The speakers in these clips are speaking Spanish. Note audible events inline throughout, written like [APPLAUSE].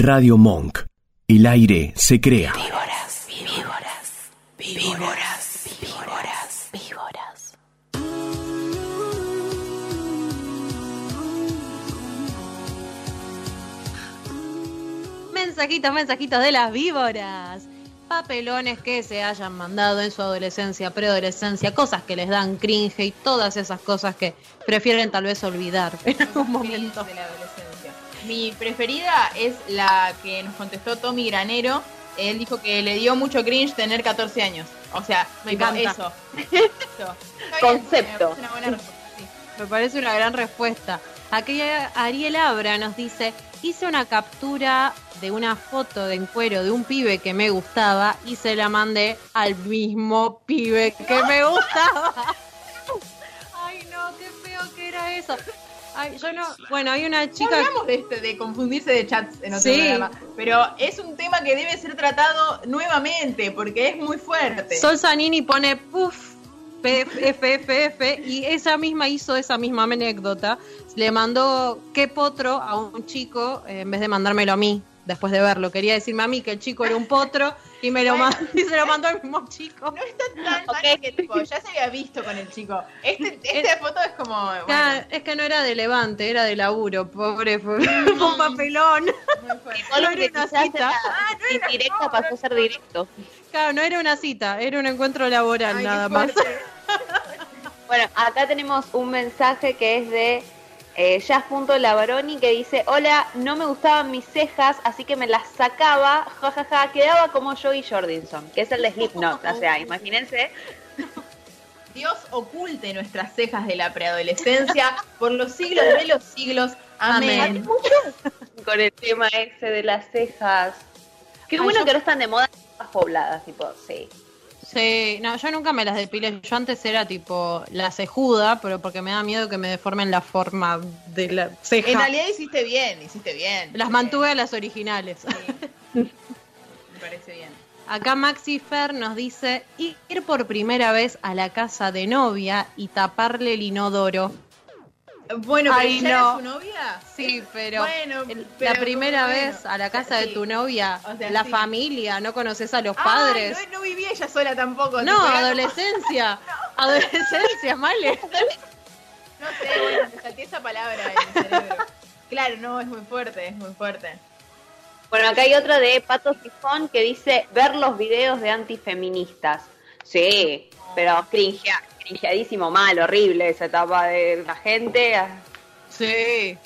Radio Monk. El aire se crea. Víboras, víboras, víboras, víboras, víboras. Mensajitos, mensajitos de las víboras. Papelones que se hayan mandado en su adolescencia, preadolescencia, cosas que les dan cringe y todas esas cosas que prefieren tal vez olvidar en algún momento. de la adolescencia. Mi preferida es la que nos contestó Tommy Granero. Él dijo que le dio mucho cringe tener 14 años. O sea, Me encanta. eso. [LAUGHS] Eso. Concepto. Es una buena respuesta, sí. Me parece una gran respuesta. Aquí Ariel Abra nos dice, hice una captura de una foto de en cuero de un pibe que me gustaba y se la mandé al mismo pibe que me gustaba. [LAUGHS] Ay, no, qué feo que era eso. Ay, yo no, bueno, hay una chica hablamos de, este, de confundirse de chats en otro Sí. programa. Pero es un tema que debe ser tratado nuevamente porque es muy fuerte. Sol Zanini pone puff, P, F, F, F, y ella misma hizo esa misma anécdota. Le mandó qué potro a un chico eh, en vez de mandármelo a mí después de verlo. Quería decirme a mí que el chico era un potro y me lo Bueno. mandó [LAUGHS] y se lo mandó al mismo chico. No está tan mal Ok. que tipo, ya se había visto con el chico. Este, esta foto es como. bueno, es que no era de levante, era de laburo, pobre, fue [LAUGHS] un papelón. muy No era una cita. era Ah, no era indirecta una pasó a ser directo. Claro, no era una cita, era un encuentro laboral Ay, nada más. [LAUGHS] Bueno, acá tenemos un mensaje que es de eh, Jazz.lavaroni que dice, hola, no me gustaban mis cejas, así que me las sacaba, jajaja, quedaba como Joey Jordinson, que es el de Slipknot, o sea, imagínense. [LAUGHS] Dios oculte nuestras cejas de la preadolescencia por los siglos de los siglos. Amén. Amén. con el tema ese de las cejas. Qué Ay, bueno yo- que no están de moda las pobladas, tipo, sí. Sí, no, yo nunca me las depilé. Yo antes era tipo la cejuda, pero porque me da miedo que me deformen la forma de la ceja. En realidad hiciste bien, hiciste bien. Las mantuve a las originales. [LAUGHS] Me parece bien. Acá Maxi Fer nos dice ir por primera vez a la casa de novia y taparle el inodoro. Bueno, pero Ay, ¿ya no. era su novia? Sí, pero, Bueno, el- pero la primera bueno. vez a la casa de Sí. tu novia, O sea, la sí. familia, no conoces a los padres. no, no vivía ella sola tampoco. No, era como- adolescencia. [LAUGHS] Adolescencia, Male. [LAUGHS] No sé, bueno, me salté esa palabra en el cerebro. Claro, no, es muy fuerte, es muy fuerte. Bueno, acá hay otro de Pato Sifón que dice ver los videos de antifeministas. Sí, pero cringea, cringeadísimo, mal, horrible esa etapa de la gente. Sí.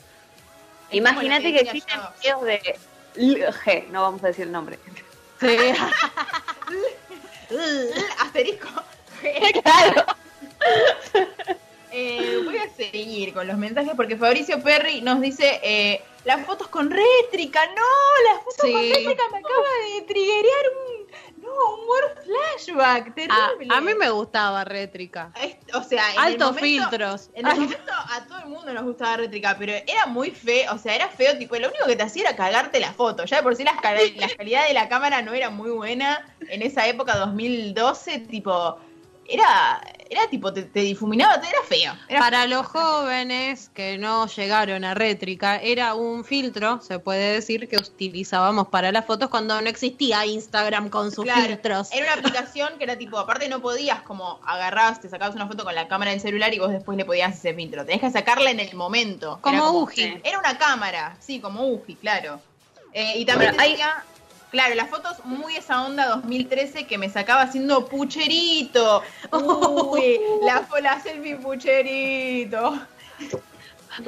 Imagínate que existen videos de LG, no vamos a decir el nombre. Sí. [LAUGHS] Asterisco. claro. [LAUGHS] Eh, voy a seguir con los mensajes porque Fabricio Perry nos dice eh, las fotos con rétrica, no, las fotos Sí. con rétrica me acaba de triggerear un, flashback, A, terrible. a mí me gustaba rétrica. Es- o sea, Altos filtros. En el momento [LAUGHS] a todo el mundo nos gustaba rétrica, pero era muy feo, o sea, era feo, tipo, lo único que te hacía era cagarte la foto. Ya de por sí las la [LAUGHS] calidad de la cámara no era muy buena en esa época, 2012, tipo, era, era tipo, te, te difuminaba, te- era feo. Era Para los jóvenes que no llegaron a rétrica, era un filtro, se puede decir, que utilizábamos para las fotos cuando no existía Instagram con sus Claro, filtros. Era una aplicación que era tipo, aparte no podías como agarrabas, te sacabas una foto con la cámara del celular y vos después le podías hacer ese filtro. Tenés que sacarla en el momento. Como Era Uji. Era una cámara, sí, como Uji, claro. Eh, y también Bueno, hay- claro, las fotos muy esa onda 2013 que me sacaba haciendo pucherito. Uy, [LAUGHS] la, la selfie pucherito.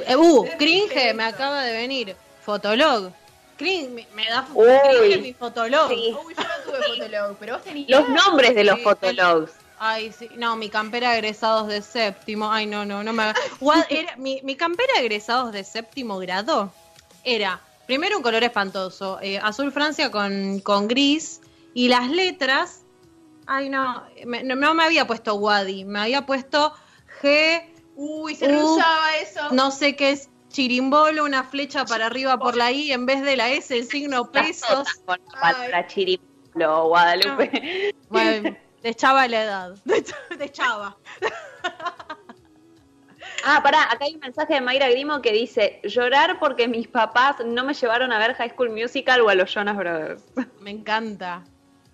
Eh, uh, cringe, me acaba de venir. Fotolog. Cringe, me, me da Uy. cringe mi fotolog. Sí. Uy, yo no tuve fotolog, pero vos tenías. Los nombres de los Sí, fotologs. Ay, sí, no, mi campera egresados de séptimo. Ay, no, no, no me. Gua- era- mi, mi campera egresados de séptimo grado era primero un color espantoso, eh, azul Francia con, con gris y las letras. Ay, no, me- no, no me había puesto Wadi, me había puesto G, Uy, se reusaba eso. no sé qué es chirimbolo, una flecha para arriba por la I en vez de la S, el signo pesos. totas con la palabra chirimbolo, Guadalupe. Bueno, [LAUGHS] te echaba la edad. Te echaba. [LAUGHS] Ah, pará, acá hay un mensaje de Mayra Grimo que dice, llorar porque mis papás no me llevaron a ver High School Musical o a los Jonas Brothers. [LAUGHS] Me encanta.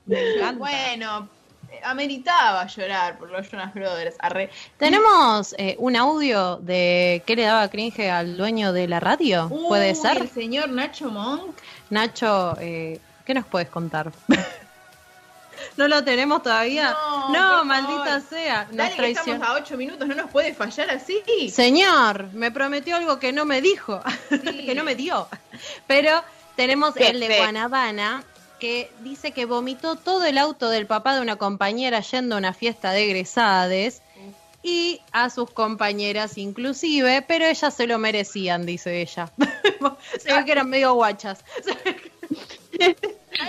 Me encanta. Bueno, eh, ameritaba llorar por los Jonas Brothers. Arre. Tenemos eh, un audio de qué le daba cringe al dueño de la radio. ¿Puede Uy, ser? El señor Nacho Monk. Nacho, eh, ¿qué nos puedes contar? [LAUGHS] ¿No lo tenemos todavía? No, maldita favor. sea. Nos Dale que estamos a 8 minutos, no nos puede fallar así. Señor, me prometió algo que no me dijo, Sí. [LAUGHS] que no me dio. Pero tenemos el de. Guanabana, que dice que vomitó todo el auto del papá de una compañera yendo a una fiesta de egresades y a sus compañeras inclusive, pero ellas se lo merecían, dice ella. [LAUGHS] se ve que eran medio guachas. [LAUGHS]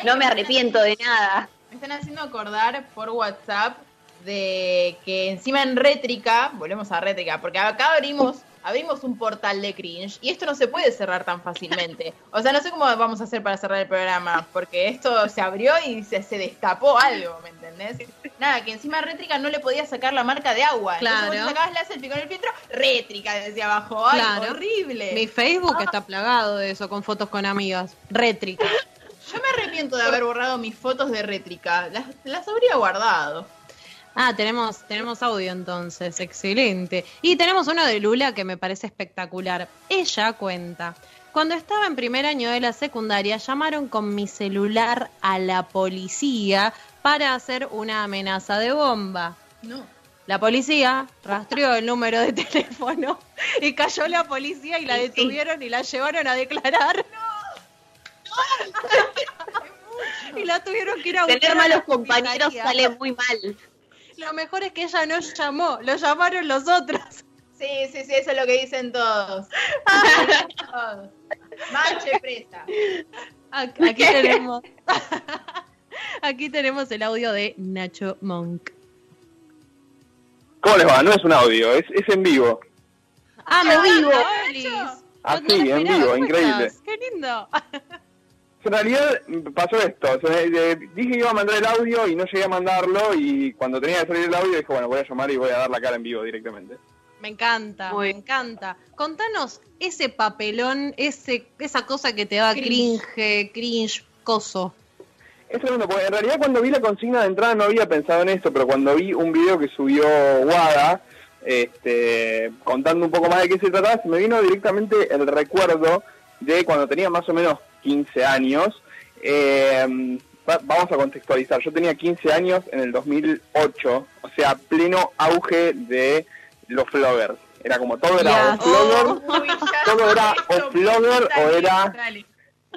No me arrepiento de nada. Están haciendo acordar por WhatsApp de que encima en rétrica, volvemos a rétrica, porque acá abrimos, abrimos un portal de cringe y esto no se puede cerrar tan fácilmente. O sea, no sé cómo vamos a hacer para cerrar el programa, porque esto se abrió y se, se destapó algo, ¿me entendés? Nada, que encima rétrica no le podía sacar la marca de agua. Entonces Claro. vos sacabas la selfie con el filtro, rétrica desde abajo. Ay, Claro. horrible. Mi Facebook está plagado de eso, con fotos con amigas. Rétrica. Yo me arrepiento de haber borrado mis fotos de rétrica. Las, las habría guardado. Ah, tenemos, tenemos audio entonces, excelente. Y tenemos uno de Lula que me parece espectacular. Ella cuenta, cuando estaba en primer año de la secundaria, llamaron con mi celular a la policía para hacer una amenaza de bomba. No. La policía rastreó el número de [LAUGHS] teléfono y cayó la policía y la detuvieron y la llevaron a declarar. [LAUGHS] y la tuvieron que ir a buscar. Tener malos compañeros sale muy mal. Lo mejor es que ella no llamó, lo llamaron los otros. Sí, sí, sí, eso es lo que dicen todos. [LAUGHS] Todos. Manche presa. Aquí tenemos. [LAUGHS] Aquí tenemos el audio de Nacho Monk. ¿Cómo les va? No es un audio, es, es en vivo. Ah, me vivo. Ah, sí, en vivo, increíble. Qué lindo. En realidad pasó esto. o sea, eh, dije que iba a mandar el audio y no llegué a mandarlo y cuando tenía que salir el audio dije, bueno, voy a llamar y voy a dar la cara en vivo directamente. Me encanta, Muy- me encanta. Contanos ese papelón, ese, esa cosa que te da Cringe. cringe, cringe, coso. Es tremendo, porque en realidad cuando vi la consigna de entrada no había pensado en esto, pero cuando vi un video que subió Wada, este, contando un poco más de qué se trataba, se me vino directamente el recuerdo de cuando tenía más o menos 15 años. Eh, va- vamos a contextualizar, yo tenía 15 años en el 2008, o sea, pleno auge de los floggers. Era como todo era Ya. o flogger, Uy, ya [LAUGHS] todo era o flogger o era dale.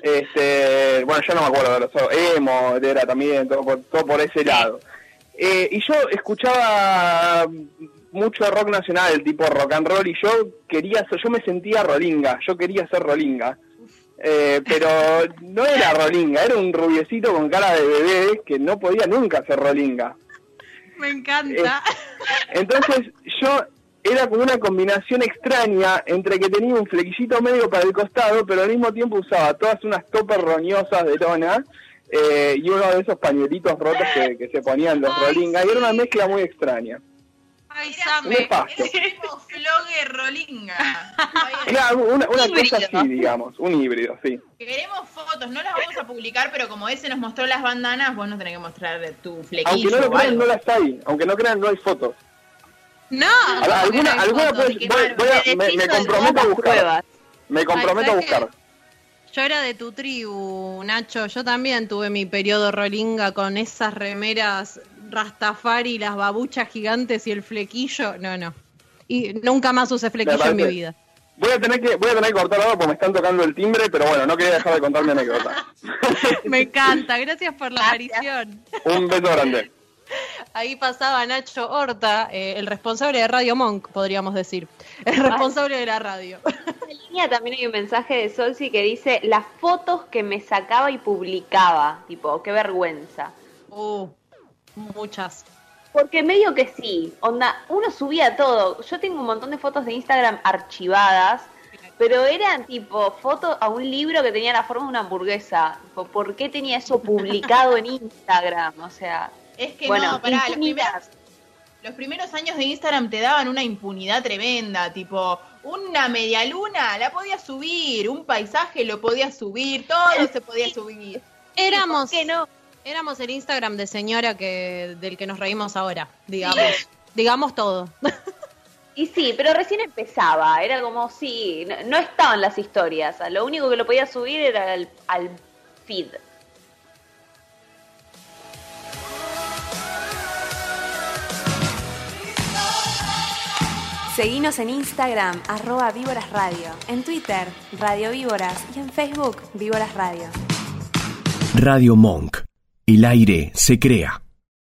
este, bueno, yo no me acuerdo de los. Emo era también, todo por, todo por ese lado. Eh, y yo escuchaba mucho rock nacional, tipo rock and roll, y yo quería yo me sentía rolinga, yo quería ser rolinga. Eh, pero no era rolinga, era un rubiecito con cara de bebé que no podía nunca ser rolinga. Me encanta. Entonces yo era como una combinación extraña entre que tenía un flequillito medio para el costado, pero al mismo tiempo usaba todas unas toppers roñosas de lona eh, y uno de esos pañuelitos rotos que, que se ponían los Ay, rolinga. Y era una mezcla muy extraña. Ay, Era- Same. nefasto. Eres tipo flogger rolinga. [LAUGHS] Claro, una, una Híbrido. cosa así, digamos, un híbrido, sí. Queremos fotos, no las vamos a publicar, pero como ese nos mostró las bandanas, vos nos tenés que mostrar tu Aunque flequillo no lo crean, algo. no las hay. Aunque no crean, no hay fotos. No, A la- alguna, no alguna fotos. pues, qué voy- voy a- Me me, comprometo a buscar. pruebas. Me comprometo a ¿sabes qué? buscar. Yo era de tu tribu, Nacho. Yo también tuve mi periodo rolinga con esas remeras Rastafari, las babuchas gigantes y el flequillo. No, no. Y nunca más usé flequillo en mi vida. Voy a tener que voy a tener que cortar ahora porque me están tocando el timbre, pero bueno, no quería dejar de contar mi anécdota. [LAUGHS] Me encanta, gracias por la aparición. Un beso grande. Ahí pasaba Nacho Horta, eh, el responsable de Radio Monk, podríamos decir. El responsable de la radio. En línea también hay un mensaje de Solsi que dice las fotos que me sacaba y publicaba. Tipo, qué vergüenza. Uh, muchas. Porque medio que sí, onda, uno subía todo. Yo tengo un montón de fotos de Instagram archivadas, pero eran tipo fotos a un libro que tenía la forma de una hamburguesa. ¿Por qué tenía eso publicado en Instagram? O sea, Es que Bueno, no, pará, infinidad. primeras, los primeros años de Instagram te daban una impunidad tremenda, tipo, una media luna la podías subir, un paisaje lo podías subir, todo se podía subir. Éramos, ¿Por qué no? Éramos el Instagram de señora que del que nos reímos ahora, digamos. [LAUGHS] digamos todo. Y sí, pero recién empezaba, era como, sí, no, no estaban las historias, lo único que lo podía subir era al, al feed. Seguinos en Instagram, arroba Víboras Radio, en Twitter, Radio Víboras y en Facebook, Víboras Radio. Radio Monk. El aire se crea.